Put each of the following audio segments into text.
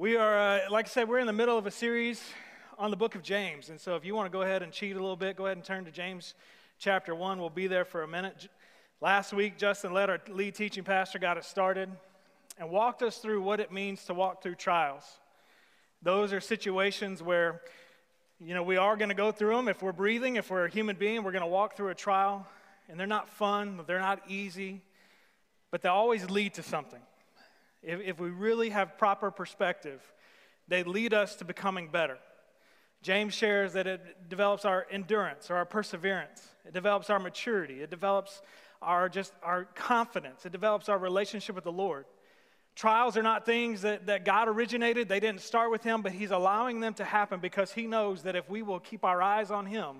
We are, uh, like I said, we're in the middle of a series on the book of James. And so if you want to go ahead and cheat a little bit, go ahead and turn to James chapter 1. We'll be there for a minute. Last week, Justin Lett our lead teaching pastor, got it started, and walked us through what it means to walk through trials. Those are situations where, you know, we are going to go through them. If we're breathing, if we're a human being, we're going to walk through a trial. And they're not fun, they're not easy, but they always lead to something. If, if we really have proper perspective, they lead us to becoming better. James shares that it develops our endurance or our perseverance. It develops our maturity. It develops our just our confidence. It develops our relationship with the Lord. Trials are not things that, that God originated. They didn't start with Him, but He's allowing them to happen because He knows that if we will keep our eyes on Him,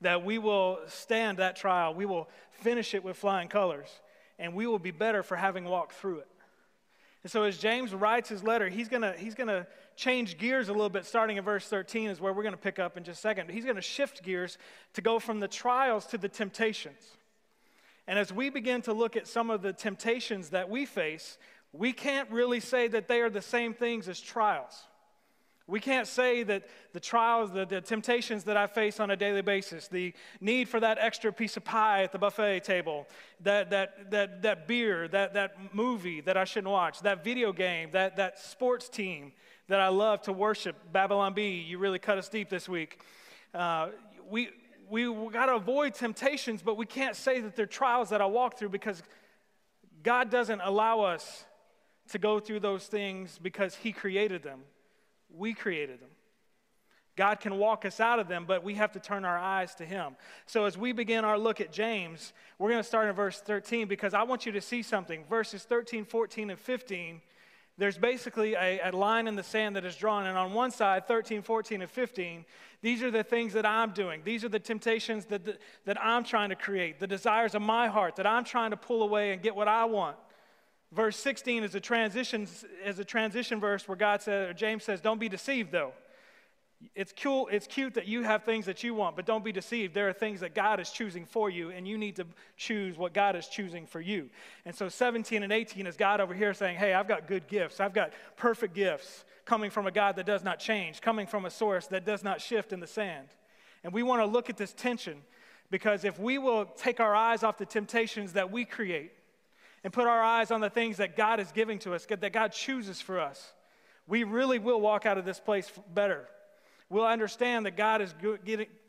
that we will stand that trial. We will finish it with flying colors, and we will be better for having walked through it. And so, as James writes his letter, he's going to he's gonna change gears a little bit, starting in verse 13, is where we're going to pick up in just a second. He's going to shift gears to go from the trials to the temptations. And as we begin to look at some of the temptations that we face, we can't really say that they are the same things as trials. We can't say that the trials, the, the, temptations that I face on a daily basis, the need for that extra piece of pie at the buffet table, that, that, that, that beer, that, that movie that I shouldn't watch, that video game, that, that sports team that I love to worship, Babylon Bee, you really cut us deep this week. Uh, we we got to avoid temptations, but we can't say that they're trials that I walk through because God doesn't allow us to go through those things because He created them. We created them. God can walk us out of them, but we have to turn our eyes to Him. So, as we begin our look at James, we're going to start in verse 13 because I want you to see something. Verses 13, 14, and 15, there's basically a, a line in the sand that is drawn. And on one side, 13, 14, and 15, these are the things that I'm doing. These are the temptations that, that, that I'm trying to create, the desires of my heart that I'm trying to pull away and get what I want. Verse 16 is a transition, is a transition verse where God says, or James says, Don't be deceived, though. It's cool, it's cute that you have things that you want, but don't be deceived. There are things that God is choosing for you, and you need to choose what God is choosing for you. And so 17 and 18 is God over here saying, Hey, I've got good gifts. I've got perfect gifts coming from a God that does not change, coming from a source that does not shift in the sand. And we want to look at this tension because if we will take our eyes off the temptations that we create, and put our eyes on the things that God is giving to us, that God chooses for us, we really will walk out of this place better. We'll understand that God is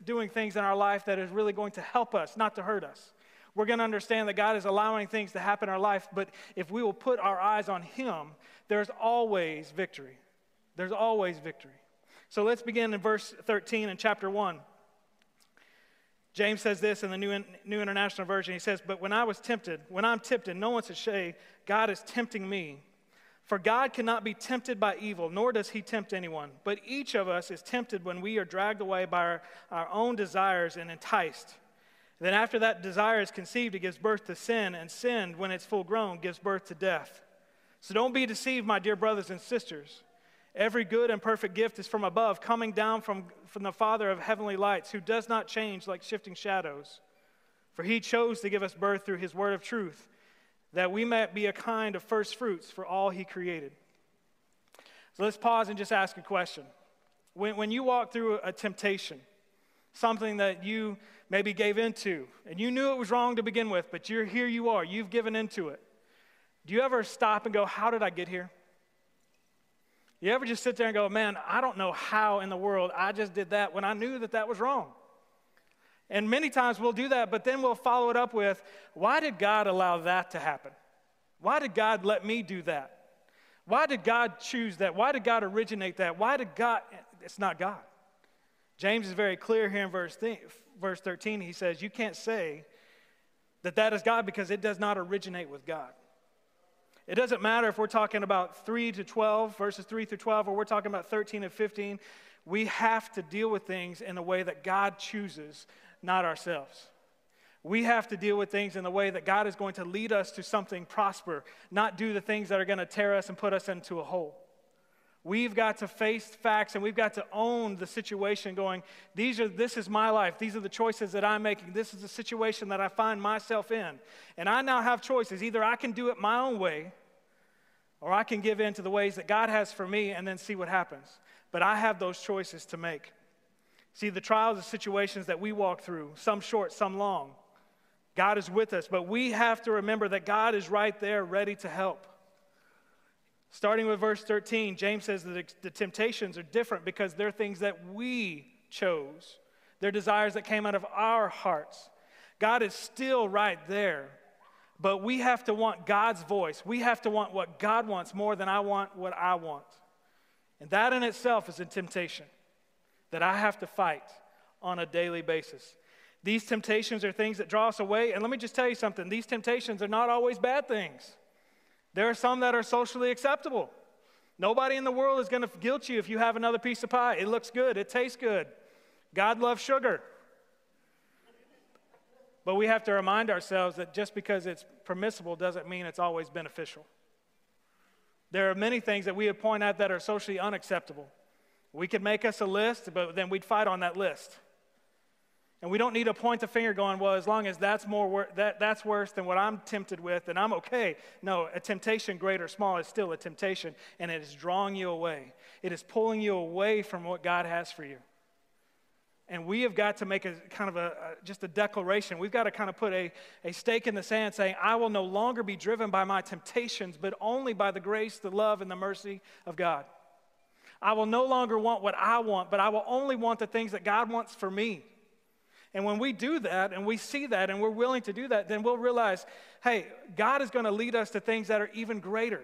doing things in our life that is really going to help us, not to hurt us. We're going to understand that God is allowing things to happen in our life, but if we will put our eyes on Him, there's always victory. There's always victory. So let's begin in verse 13 in chapter 1. James says this in the New, New International Version. He says, But when I was tempted, when I'm tempted, no one should say, God is tempting me. For God cannot be tempted by evil, nor does he tempt anyone. But each of us is tempted when we are dragged away by our, our own desires and enticed. Then, after that desire is conceived, it gives birth to sin, and sin, when it's full grown, gives birth to death. So don't be deceived, my dear brothers and sisters. Every good and perfect gift is from above, coming down from, from the Father of heavenly lights, who does not change like shifting shadows. For he chose to give us birth through his word of truth, that we might be a kind of first fruits for all he created. So let's pause and just ask a question. When, when you walk through a temptation, something that you maybe gave into, and you knew it was wrong to begin with, but you're here you are, you've given into it. Do you ever stop and go, How did I get here? You ever just sit there and go, man, I don't know how in the world I just did that when I knew that that was wrong? And many times we'll do that, but then we'll follow it up with, why did God allow that to happen? Why did God let me do that? Why did God choose that? Why did God originate that? Why did God? It's not God. James is very clear here in verse, th- verse 13. He says, You can't say that that is God because it does not originate with God. It doesn't matter if we're talking about 3 to 12, verses 3 through 12, or we're talking about 13 and 15. We have to deal with things in the way that God chooses, not ourselves. We have to deal with things in the way that God is going to lead us to something prosper, not do the things that are going to tear us and put us into a hole. We've got to face facts and we've got to own the situation going, these are, this is my life. These are the choices that I'm making. This is the situation that I find myself in. And I now have choices. Either I can do it my own way or I can give in to the ways that God has for me and then see what happens. But I have those choices to make. See, the trials and situations that we walk through, some short, some long, God is with us, but we have to remember that God is right there ready to help. Starting with verse 13, James says that the temptations are different because they're things that we chose. They're desires that came out of our hearts. God is still right there, but we have to want God's voice. We have to want what God wants more than I want what I want. And that in itself is a temptation that I have to fight on a daily basis. These temptations are things that draw us away. And let me just tell you something these temptations are not always bad things. There are some that are socially acceptable. Nobody in the world is going to guilt you if you have another piece of pie. It looks good, it tastes good. God loves sugar. But we have to remind ourselves that just because it's permissible doesn't mean it's always beneficial. There are many things that we would point out that are socially unacceptable. We could make us a list, but then we'd fight on that list. And we don't need to point the finger going, well, as long as that's, more wor- that, that's worse than what I'm tempted with, then I'm okay. No, a temptation, great or small, is still a temptation, and it is drawing you away. It is pulling you away from what God has for you. And we have got to make a kind of a, a, just a declaration. We've got to kind of put a, a stake in the sand saying, I will no longer be driven by my temptations, but only by the grace, the love, and the mercy of God. I will no longer want what I want, but I will only want the things that God wants for me. And when we do that and we see that and we're willing to do that, then we'll realize, hey, God is going to lead us to things that are even greater.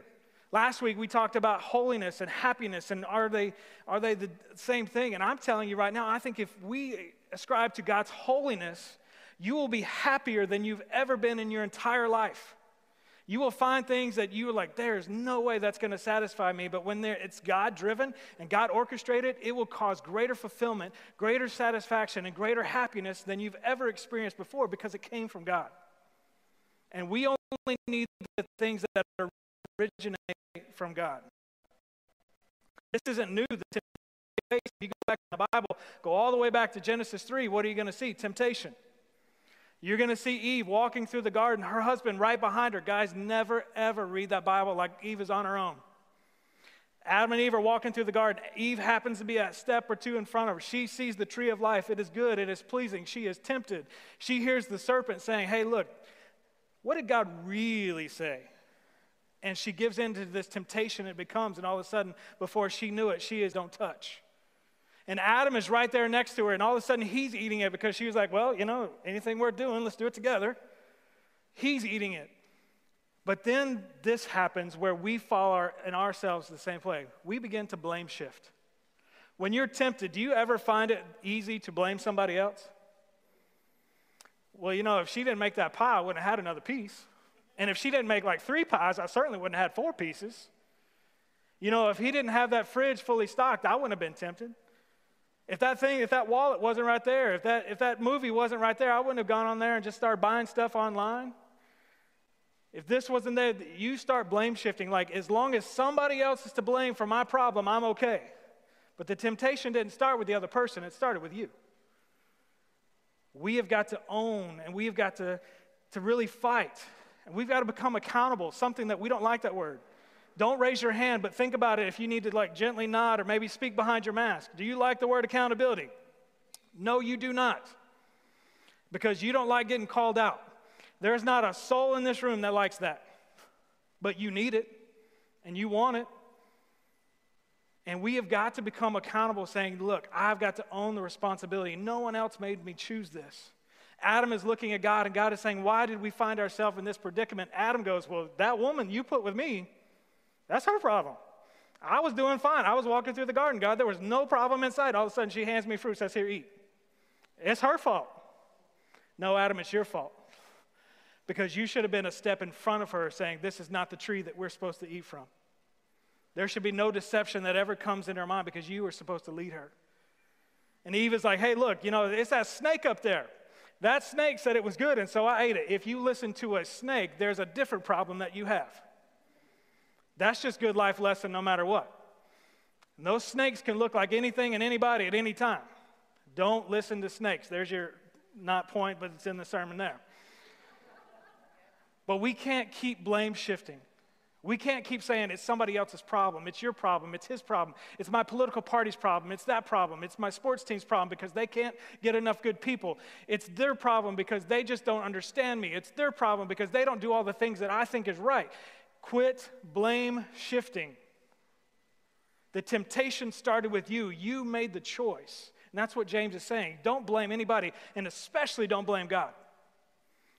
Last week we talked about holiness and happiness, and are they, are they the same thing? And I'm telling you right now, I think if we ascribe to God's holiness, you will be happier than you've ever been in your entire life. You will find things that you are like, there's no way that's going to satisfy me. But when it's God driven and God orchestrated, it will cause greater fulfillment, greater satisfaction, and greater happiness than you've ever experienced before because it came from God. And we only need the things that originate from God. This isn't new. The temptation, you go back in the Bible, go all the way back to Genesis 3, what are you going to see? Temptation. You're going to see Eve walking through the garden, her husband right behind her. Guys, never ever read that Bible like Eve is on her own. Adam and Eve are walking through the garden. Eve happens to be a step or two in front of her. She sees the tree of life. It is good. It is pleasing. She is tempted. She hears the serpent saying, Hey, look, what did God really say? And she gives in to this temptation it becomes, and all of a sudden, before she knew it, she is don't touch. And Adam is right there next to her, and all of a sudden he's eating it because she was like, Well, you know, anything we're doing, let's do it together. He's eating it. But then this happens where we fall our, in ourselves the same way. We begin to blame shift. When you're tempted, do you ever find it easy to blame somebody else? Well, you know, if she didn't make that pie, I wouldn't have had another piece. And if she didn't make like three pies, I certainly wouldn't have had four pieces. You know, if he didn't have that fridge fully stocked, I wouldn't have been tempted. If that thing, if that wallet wasn't right there, if that, if that movie wasn't right there, I wouldn't have gone on there and just started buying stuff online. If this wasn't there, you start blame shifting. Like, as long as somebody else is to blame for my problem, I'm okay. But the temptation didn't start with the other person, it started with you. We have got to own and we have got to, to really fight. And we've got to become accountable, something that we don't like that word. Don't raise your hand, but think about it if you need to like gently nod or maybe speak behind your mask. Do you like the word accountability? No, you do not. Because you don't like getting called out. There's not a soul in this room that likes that. But you need it and you want it. And we have got to become accountable, saying, Look, I've got to own the responsibility. No one else made me choose this. Adam is looking at God, and God is saying, Why did we find ourselves in this predicament? Adam goes, Well, that woman you put with me, that's her problem. I was doing fine. I was walking through the garden, God. There was no problem inside. All of a sudden, she hands me fruit, says, Here, eat. It's her fault. No, Adam, it's your fault. Because you should have been a step in front of her saying, This is not the tree that we're supposed to eat from. There should be no deception that ever comes in her mind because you were supposed to lead her. And Eve is like, Hey, look, you know, it's that snake up there. That snake said it was good, and so I ate it. If you listen to a snake, there's a different problem that you have. That's just good life lesson no matter what. And those snakes can look like anything and anybody at any time. Don't listen to snakes. There's your not point, but it's in the sermon there. But we can't keep blame shifting. We can't keep saying it's somebody else's problem. It's your problem. It's his problem. It's my political party's problem. It's that problem. It's my sports team's problem because they can't get enough good people. It's their problem because they just don't understand me. It's their problem because they don't do all the things that I think is right. Quit blame shifting. The temptation started with you. You made the choice. And that's what James is saying. Don't blame anybody, and especially don't blame God.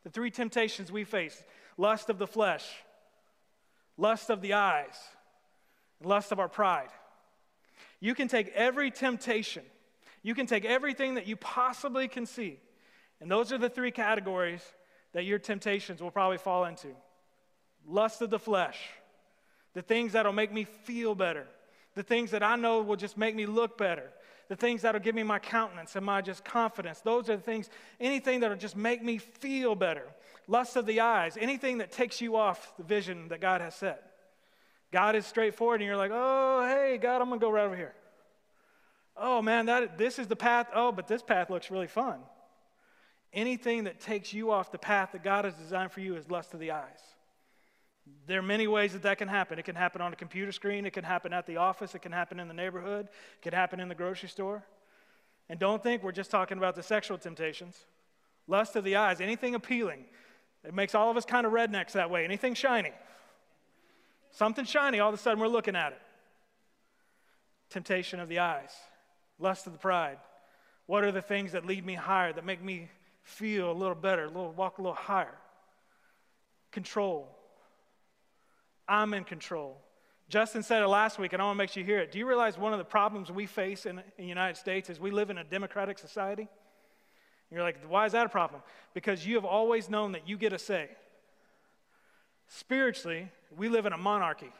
The three temptations we face lust of the flesh, lust of the eyes, and lust of our pride. You can take every temptation, you can take everything that you possibly can see, and those are the three categories that your temptations will probably fall into lust of the flesh, the things that'll make me feel better, the things that I know will just make me look better, the things that'll give me my countenance and my just confidence. Those are the things, anything that'll just make me feel better. Lust of the eyes, anything that takes you off the vision that God has set. God is straightforward, and you're like, oh, hey, God, I'm going to go right over here. Oh, man, that, this is the path. Oh, but this path looks really fun. Anything that takes you off the path that God has designed for you is lust of the eyes. There are many ways that that can happen. It can happen on a computer screen, it can happen at the office, it can happen in the neighborhood, it can happen in the grocery store. And don't think we're just talking about the sexual temptations. Lust of the eyes, anything appealing. It makes all of us kind of rednecks that way. Anything shiny. Something shiny, all of a sudden we're looking at it. Temptation of the eyes, lust of the pride. What are the things that lead me higher, that make me feel a little better, a little, walk a little higher? Control I'm in control. Justin said it last week, and I want to make sure you hear it. Do you realize one of the problems we face in, in the United States is we live in a democratic society? And you're like, why is that a problem? Because you have always known that you get a say. Spiritually, we live in a monarchy.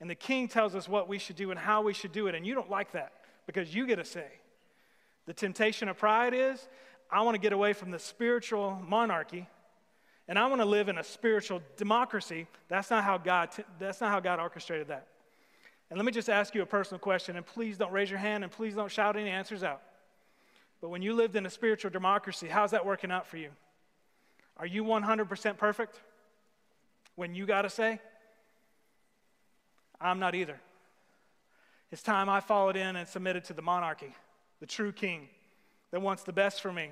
And the king tells us what we should do and how we should do it, and you don't like that because you get a say. The temptation of pride is I want to get away from the spiritual monarchy and I want to live in a spiritual democracy. That's not how God, that's not how God orchestrated that. And let me just ask you a personal question, and please don't raise your hand and please don't shout any answers out. But when you lived in a spiritual democracy, how's that working out for you? Are you 100% perfect when you got to say? I'm not either. It's time I followed in and submitted to the monarchy, the true king that wants the best for me,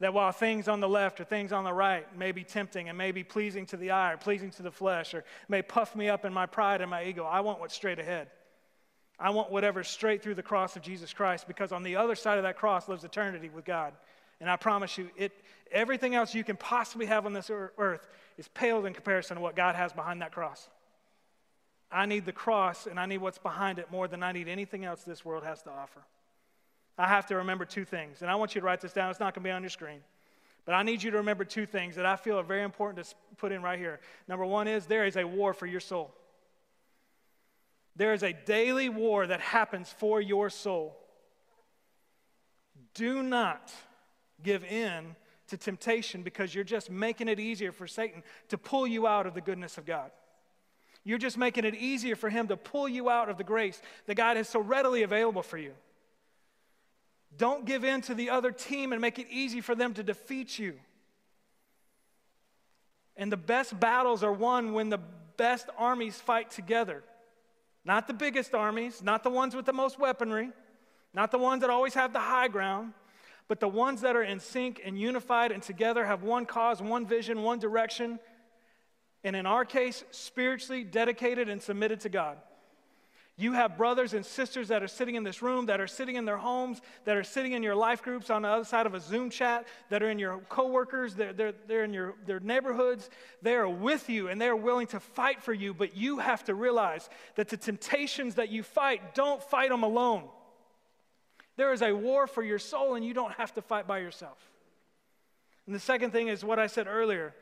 that while things on the left or things on the right may be tempting and may be pleasing to the eye or pleasing to the flesh or may puff me up in my pride and my ego, I want what's straight ahead. I want whatever's straight through the cross of Jesus Christ because on the other side of that cross lives eternity with God. And I promise you, it, everything else you can possibly have on this earth is paled in comparison to what God has behind that cross. I need the cross and I need what's behind it more than I need anything else this world has to offer. I have to remember two things. And I want you to write this down. It's not going to be on your screen. But I need you to remember two things that I feel are very important to put in right here. Number one is there is a war for your soul. There is a daily war that happens for your soul. Do not give in to temptation because you're just making it easier for Satan to pull you out of the goodness of God. You're just making it easier for him to pull you out of the grace that God is so readily available for you. Don't give in to the other team and make it easy for them to defeat you. And the best battles are won when the best armies fight together. Not the biggest armies, not the ones with the most weaponry, not the ones that always have the high ground, but the ones that are in sync and unified and together have one cause, one vision, one direction, and in our case, spiritually dedicated and submitted to God. You have brothers and sisters that are sitting in this room, that are sitting in their homes, that are sitting in your life groups on the other side of a Zoom chat, that are in your coworkers, they're, they're, they're in your, their neighborhoods. They are with you and they are willing to fight for you, but you have to realize that the temptations that you fight, don't fight them alone. There is a war for your soul and you don't have to fight by yourself. And the second thing is what I said earlier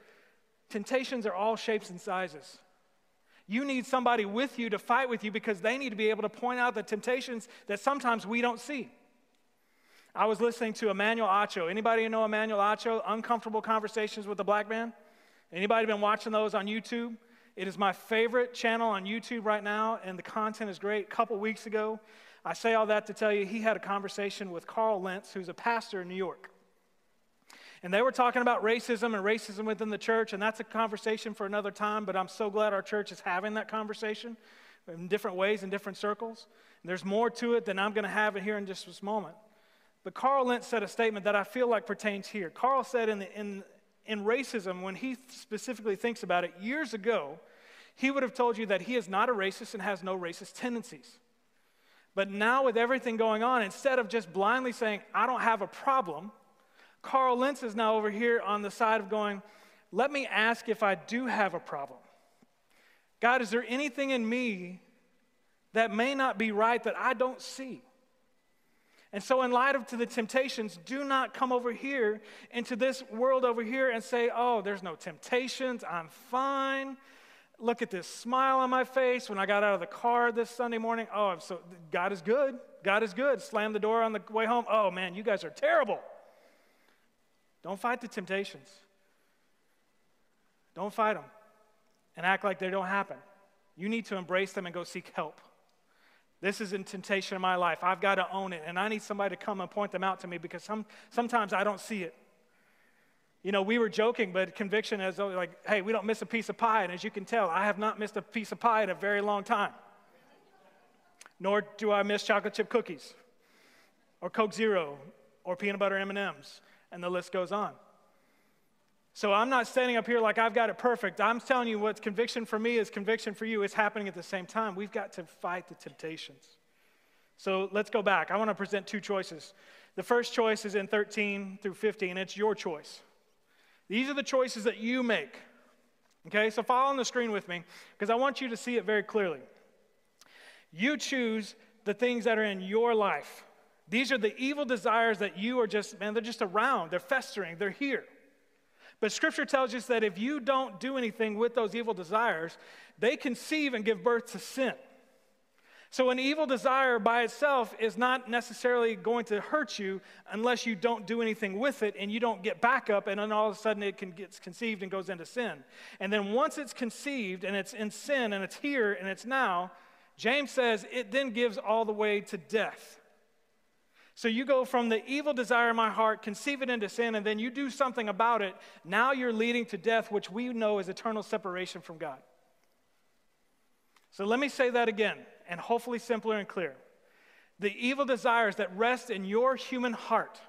temptations are all shapes and sizes. You need somebody with you to fight with you because they need to be able to point out the temptations that sometimes we don't see. I was listening to Emmanuel Acho. Anybody know Emmanuel Acho? Uncomfortable Conversations with a Black Man? Anybody been watching those on YouTube? It is my favorite channel on YouTube right now, and the content is great. A couple weeks ago, I say all that to tell you he had a conversation with Carl Lentz, who's a pastor in New York. And they were talking about racism and racism within the church, and that's a conversation for another time, but I'm so glad our church is having that conversation in different ways, in different circles. And there's more to it than I'm going to have it here in just this moment. But Carl Lentz said a statement that I feel like pertains here. Carl said in, the, in, in racism, when he specifically thinks about it, years ago, he would have told you that he is not a racist and has no racist tendencies. But now, with everything going on, instead of just blindly saying, I don't have a problem, Carl Lentz is now over here on the side of going, let me ask if I do have a problem. God, is there anything in me that may not be right that I don't see? And so, in light of to the temptations, do not come over here into this world over here and say, oh, there's no temptations, I'm fine. Look at this smile on my face when I got out of the car this Sunday morning. Oh, I'm so God is good. God is good. Slam the door on the way home. Oh man, you guys are terrible. Don't fight the temptations. Don't fight them and act like they don't happen. You need to embrace them and go seek help. This is a temptation in my life. I've got to own it, and I need somebody to come and point them out to me because some, sometimes I don't see it. You know, we were joking, but conviction is oh, like, hey, we don't miss a piece of pie. And as you can tell, I have not missed a piece of pie in a very long time. Nor do I miss chocolate chip cookies or Coke Zero or peanut butter M&Ms and the list goes on. So I'm not standing up here like I've got it perfect. I'm telling you what's conviction for me is conviction for you. It's happening at the same time. We've got to fight the temptations. So let's go back. I want to present two choices. The first choice is in 13 through 15. It's your choice. These are the choices that you make. Okay, so follow on the screen with me because I want you to see it very clearly. You choose the things that are in your life. These are the evil desires that you are just, man, they're just around, they're festering, they're here. But scripture tells us that if you don't do anything with those evil desires, they conceive and give birth to sin. So, an evil desire by itself is not necessarily going to hurt you unless you don't do anything with it and you don't get back up, and then all of a sudden it can get conceived and goes into sin. And then once it's conceived and it's in sin and it's here and it's now, James says it then gives all the way to death. So you go from the evil desire in my heart, conceive it into sin, and then you do something about it. Now you're leading to death, which we know is eternal separation from God. So let me say that again, and hopefully simpler and clear. The evil desires that rest in your human heart.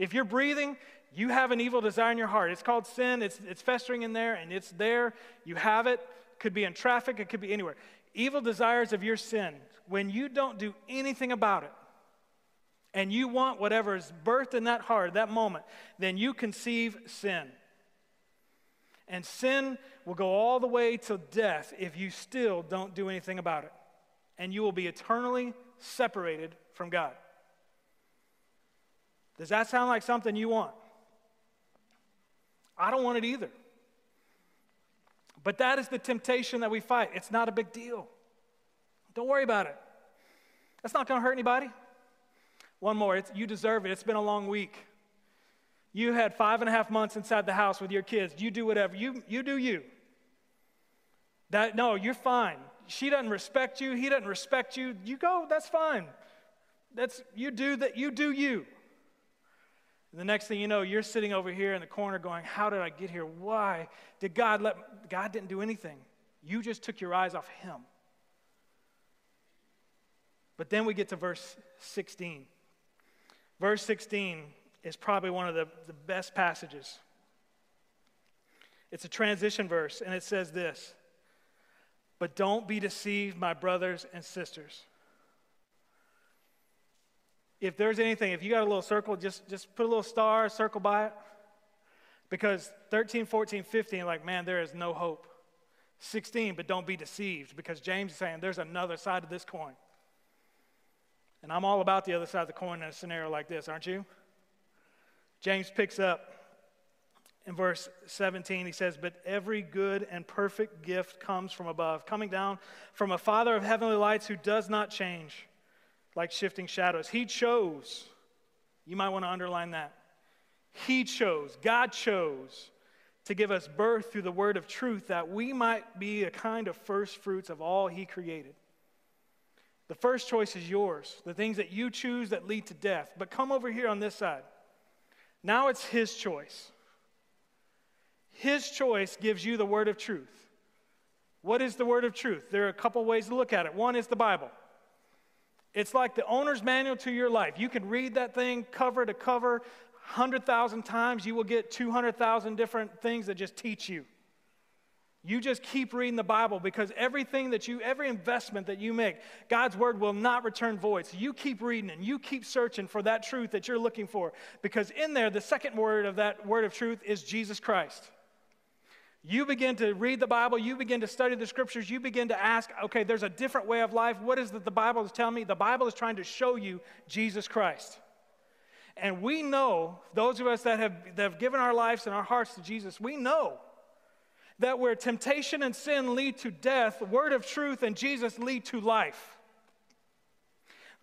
If you're breathing, you have an evil desire in your heart. It's called sin, it's, it's festering in there, and it's there. You have it. Could be in traffic, it could be anywhere. Evil desires of your sin, when you don't do anything about it, and you want whatever is birthed in that heart, that moment, then you conceive sin. And sin will go all the way to death if you still don't do anything about it. And you will be eternally separated from God. Does that sound like something you want? I don't want it either. But that is the temptation that we fight. It's not a big deal. Don't worry about it. That's not going to hurt anybody. One more. It's, you deserve it. It's been a long week. You had five and a half months inside the house with your kids. You do whatever. You, you do you. That, no, you're fine. She doesn't respect you. He doesn't respect you. You go, that's fine. That's, you do that. You do you. And the next thing you know, you're sitting over here in the corner going, How did I get here? Why? Did God let, God didn't do anything. You just took your eyes off Him. But then we get to verse 16. Verse 16 is probably one of the, the best passages. It's a transition verse, and it says this But don't be deceived, my brothers and sisters. If there's anything, if you got a little circle, just, just put a little star, circle by it. Because 13, 14, 15, like, man, there is no hope. 16, but don't be deceived, because James is saying there's another side of this coin. And I'm all about the other side of the coin in a scenario like this, aren't you? James picks up in verse 17. He says, But every good and perfect gift comes from above, coming down from a Father of heavenly lights who does not change like shifting shadows. He chose, you might want to underline that. He chose, God chose to give us birth through the word of truth that we might be a kind of first fruits of all He created. The first choice is yours, the things that you choose that lead to death. But come over here on this side. Now it's His choice. His choice gives you the word of truth. What is the word of truth? There are a couple ways to look at it. One is the Bible. It's like the owner's manual to your life. You can read that thing cover to cover 100,000 times. You will get 200,000 different things that just teach you. You just keep reading the Bible because everything that you, every investment that you make, God's word will not return void. So you keep reading and you keep searching for that truth that you're looking for because in there, the second word of that word of truth is Jesus Christ. You begin to read the Bible, you begin to study the scriptures, you begin to ask, okay, there's a different way of life. What is it the Bible is telling me? The Bible is trying to show you Jesus Christ. And we know, those of us that have, that have given our lives and our hearts to Jesus, we know that where temptation and sin lead to death, word of truth and Jesus lead to life.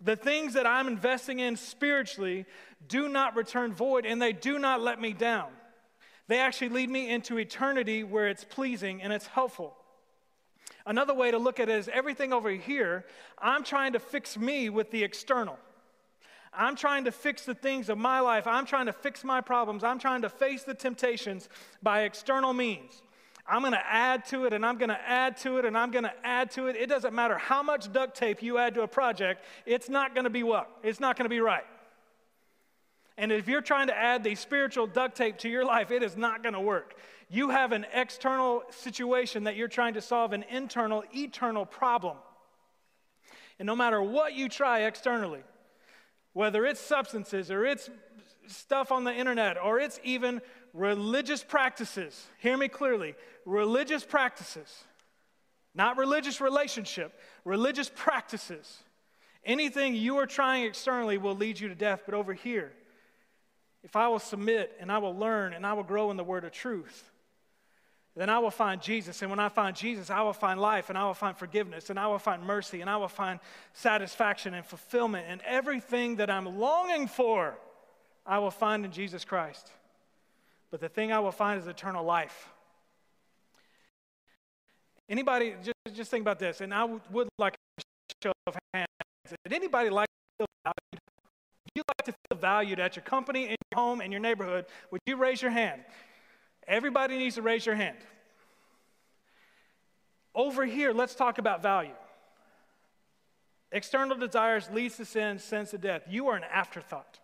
The things that I'm investing in spiritually do not return void and they do not let me down. They actually lead me into eternity where it's pleasing and it's helpful. Another way to look at it is everything over here, I'm trying to fix me with the external. I'm trying to fix the things of my life. I'm trying to fix my problems. I'm trying to face the temptations by external means. I'm going to add to it and I'm going to add to it and I'm going to add to it. It doesn't matter how much duct tape you add to a project, it's not going to be what? It's not going to be right. And if you're trying to add the spiritual duct tape to your life, it is not going to work. You have an external situation that you're trying to solve, an internal, eternal problem. And no matter what you try externally, whether it's substances or it's stuff on the internet or it's even religious practices, hear me clearly religious practices, not religious relationship, religious practices. Anything you are trying externally will lead you to death, but over here, if I will submit and I will learn and I will grow in the word of truth, then I will find Jesus. And when I find Jesus, I will find life and I will find forgiveness and I will find mercy and I will find satisfaction and fulfillment and everything that I'm longing for, I will find in Jesus Christ. But the thing I will find is eternal life. Anybody, just, just think about this, and I would like a show of hands. Did anybody like to feel valued? you like to feel valued at your company, in your home, in your neighborhood, would you raise your hand? Everybody needs to raise your hand. Over here, let's talk about value. External desires leads to sin, sins to death. You are an afterthought.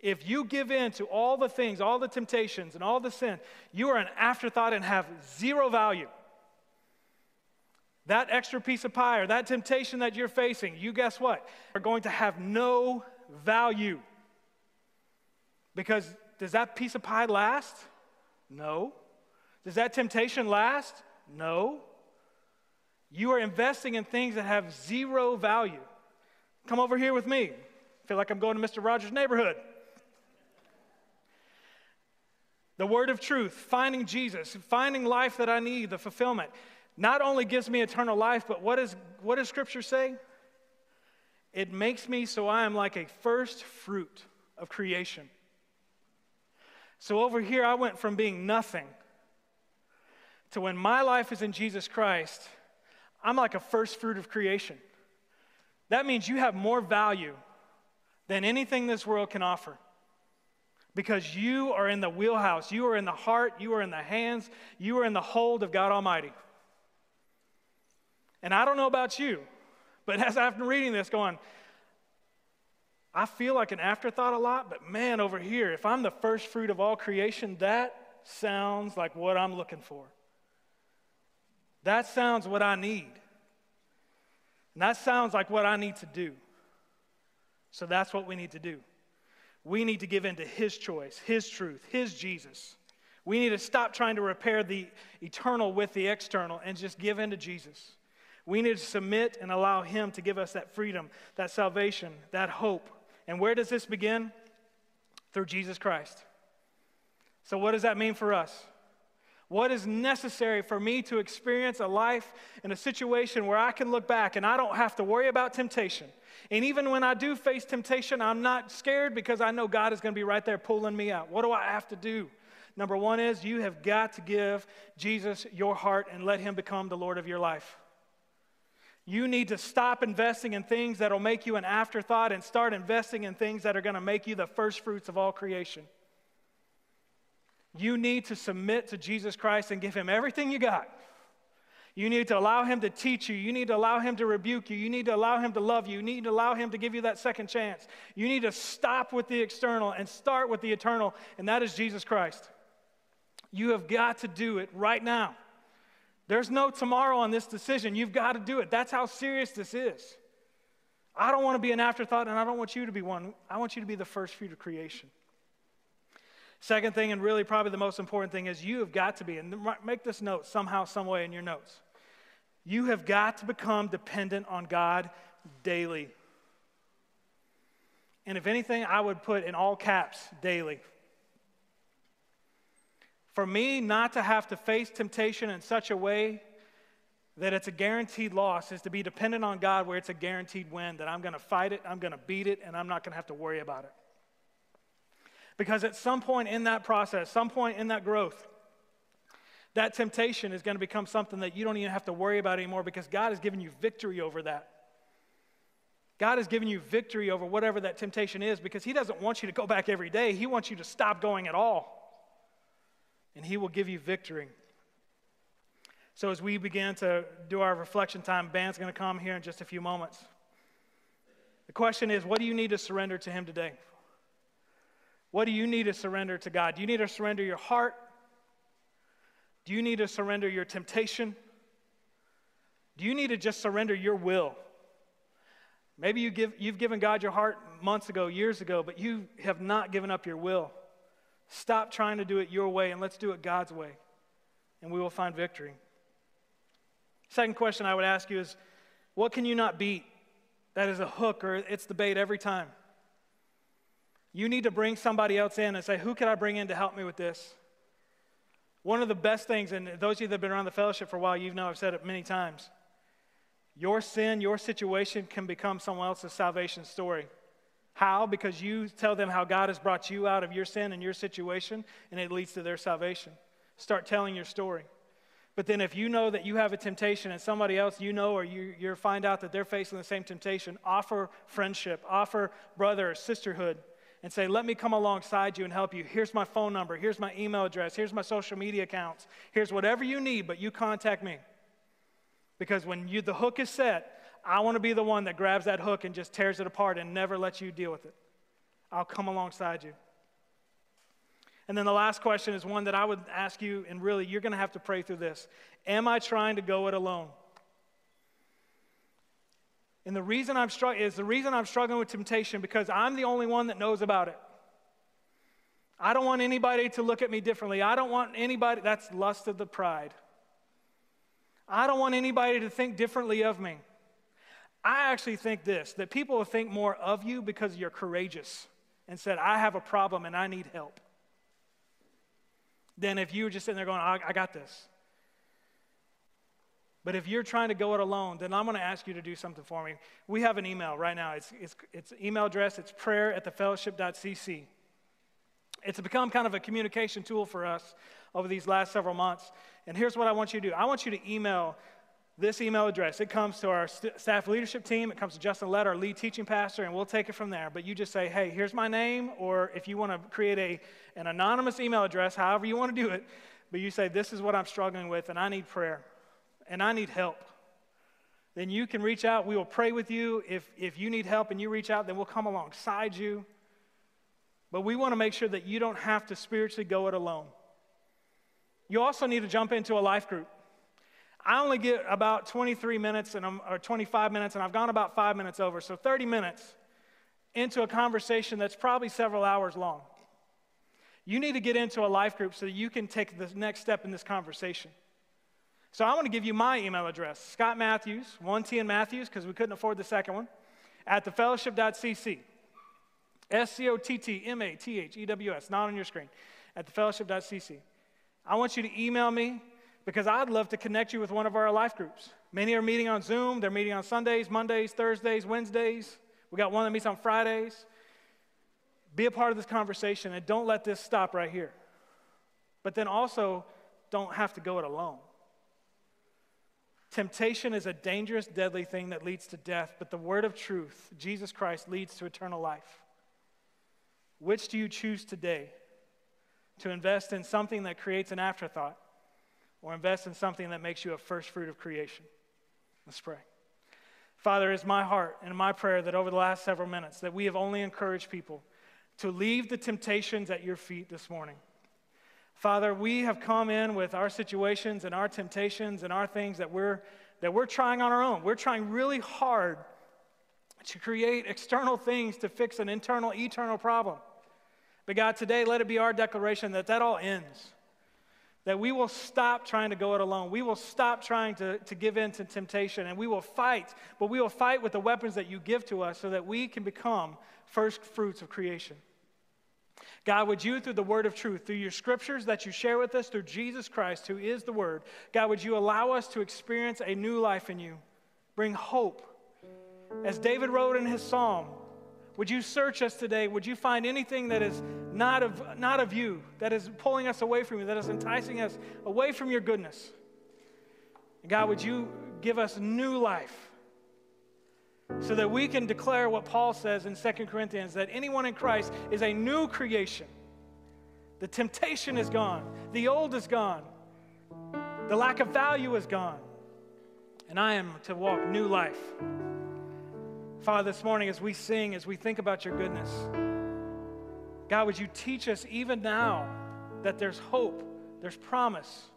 If you give in to all the things, all the temptations, and all the sin, you are an afterthought and have zero value. That extra piece of pie or that temptation that you're facing, you guess what? Are going to have no value. Because does that piece of pie last? No. Does that temptation last? No. You are investing in things that have zero value. Come over here with me. I feel like I'm going to Mr. Rogers' neighborhood. The word of truth, finding Jesus, finding life that I need, the fulfillment, not only gives me eternal life, but what, is, what does Scripture say? It makes me so I am like a first fruit of creation. So over here, I went from being nothing to when my life is in Jesus Christ, I'm like a first fruit of creation. That means you have more value than anything this world can offer. Because you are in the wheelhouse, you are in the heart, you are in the hands, you are in the hold of God Almighty. And I don't know about you, but as I've been reading this, going, I feel like an afterthought a lot, but man, over here, if I'm the first fruit of all creation, that sounds like what I'm looking for. That sounds what I need. And that sounds like what I need to do. So that's what we need to do. We need to give in to His choice, His truth, His Jesus. We need to stop trying to repair the eternal with the external and just give in to Jesus. We need to submit and allow Him to give us that freedom, that salvation, that hope. And where does this begin? Through Jesus Christ. So, what does that mean for us? What is necessary for me to experience a life in a situation where I can look back and I don't have to worry about temptation? And even when I do face temptation, I'm not scared because I know God is going to be right there pulling me out. What do I have to do? Number one is you have got to give Jesus your heart and let him become the Lord of your life. You need to stop investing in things that will make you an afterthought and start investing in things that are going to make you the first fruits of all creation. You need to submit to Jesus Christ and give him everything you got. You need to allow him to teach you. You need to allow him to rebuke you. You need to allow him to love you. You need to allow him to give you that second chance. You need to stop with the external and start with the eternal, and that is Jesus Christ. You have got to do it right now. There's no tomorrow on this decision. You've got to do it. That's how serious this is. I don't want to be an afterthought, and I don't want you to be one. I want you to be the first fruit of creation. Second thing, and really probably the most important thing, is you have got to be, and make this note somehow, some way in your notes. You have got to become dependent on God daily. And if anything, I would put in all caps daily. For me, not to have to face temptation in such a way that it's a guaranteed loss is to be dependent on God where it's a guaranteed win, that I'm going to fight it, I'm going to beat it, and I'm not going to have to worry about it. Because at some point in that process, some point in that growth, that temptation is going to become something that you don't even have to worry about anymore because God has given you victory over that. God has given you victory over whatever that temptation is because He doesn't want you to go back every day. He wants you to stop going at all. And He will give you victory. So, as we begin to do our reflection time, band's going to come here in just a few moments. The question is what do you need to surrender to Him today? What do you need to surrender to God? Do you need to surrender your heart? Do you need to surrender your temptation? Do you need to just surrender your will? Maybe you give, you've given God your heart months ago, years ago, but you have not given up your will. Stop trying to do it your way and let's do it God's way, and we will find victory. Second question I would ask you is what can you not beat? That is a hook or it's the bait every time. You need to bring somebody else in and say, Who can I bring in to help me with this? One of the best things, and those of you that have been around the fellowship for a while, you know I've said it many times. Your sin, your situation can become someone else's salvation story. How? Because you tell them how God has brought you out of your sin and your situation, and it leads to their salvation. Start telling your story. But then, if you know that you have a temptation and somebody else you know or you, you find out that they're facing the same temptation, offer friendship, offer brother or sisterhood and say, Let me come alongside you and help you. Here's my phone number. Here's my email address. Here's my social media accounts. Here's whatever you need, but you contact me. Because when you, the hook is set, I want to be the one that grabs that hook and just tears it apart and never lets you deal with it. I'll come alongside you. And then the last question is one that I would ask you, and really, you're going to have to pray through this. Am I trying to go it alone? And the reason I'm struggling is the reason I'm struggling with temptation because I'm the only one that knows about it. I don't want anybody to look at me differently. I don't want anybody, that's lust of the pride. I don't want anybody to think differently of me. I actually think this that people will think more of you because you're courageous and said, I have a problem and I need help. Than if you were just sitting there going, I, I got this. But if you're trying to go it alone, then I'm going to ask you to do something for me. We have an email right now. It's, it's, it's email address. It's prayer at thefellowship.cc. It's become kind of a communication tool for us over these last several months. And here's what I want you to do. I want you to email this email address. It comes to our st- staff leadership team. It comes to Justin Lett, our lead teaching pastor, and we'll take it from there. But you just say, hey, here's my name, or if you want to create a, an anonymous email address, however you want to do it, but you say, this is what I'm struggling with, and I need prayer and I need help, then you can reach out. We will pray with you. If, if you need help and you reach out, then we'll come alongside you. But we want to make sure that you don't have to spiritually go it alone. You also need to jump into a life group. I only get about 23 minutes and I'm, or 25 minutes, and I've gone about five minutes over, so 30 minutes into a conversation that's probably several hours long. You need to get into a life group so that you can take the next step in this conversation. So I want to give you my email address Scott Mathews, 1T and Mathews, because we couldn't afford the second one, at thefellowship.cc. S C O T T M A T H E W S, not on your screen, at thefellowship.cc. I want you to email me because I'd love to connect you with one of our life groups. Many are meeting on Zoom, they're meeting on Sundays, Mondays, Thursdays, Wednesdays. We got one that meets on Fridays. Be a part of this conversation and don't let this stop right here. But then also, don't have to go it alone. Temptation is a dangerous, deadly thing that leads to death, but the word of truth, Jesus Christ, leads to eternal life. Which do you choose today? to invest in something that creates an afterthought or invest in something that makes you a first fruit of creation. Let's pray. Father, it's my heart and my prayer that over the last several minutes that we have only encouraged people to leave the temptations at your feet this morning. Father, we have come in with our situations and our temptations and our things that we're, that we're trying on our own. We're trying really hard to create external things to fix an internal, eternal problem. But God, today let it be our declaration that that all ends. That we will stop trying to go it alone. We will stop trying to, to give in to temptation and we will fight, but we will fight with the weapons that you give to us so that we can become first fruits of creation. God, would you, through the word of truth, through your scriptures that you share with us, through Jesus Christ, who is the word, God, would you allow us to experience a new life in you? Bring hope. As David wrote in his psalm, would you search us today? Would you find anything that is not of, not of you, that is pulling us away from you, that is enticing us away from your goodness? And God, would you give us new life? So that we can declare what Paul says in 2 Corinthians that anyone in Christ is a new creation. The temptation is gone, the old is gone, the lack of value is gone, and I am to walk new life. Father, this morning as we sing, as we think about your goodness, God, would you teach us even now that there's hope, there's promise,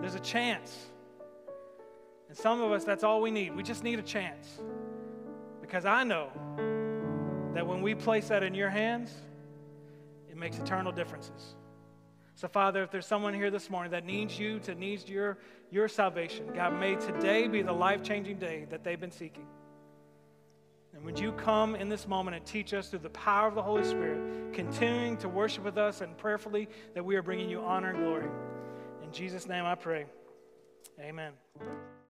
there's a chance. And some of us, that's all we need. We just need a chance. Because I know that when we place that in your hands, it makes eternal differences. So, Father, if there's someone here this morning that needs you, to needs your, your salvation, God, may today be the life changing day that they've been seeking. And would you come in this moment and teach us through the power of the Holy Spirit, continuing to worship with us and prayerfully that we are bringing you honor and glory. In Jesus' name I pray. Amen.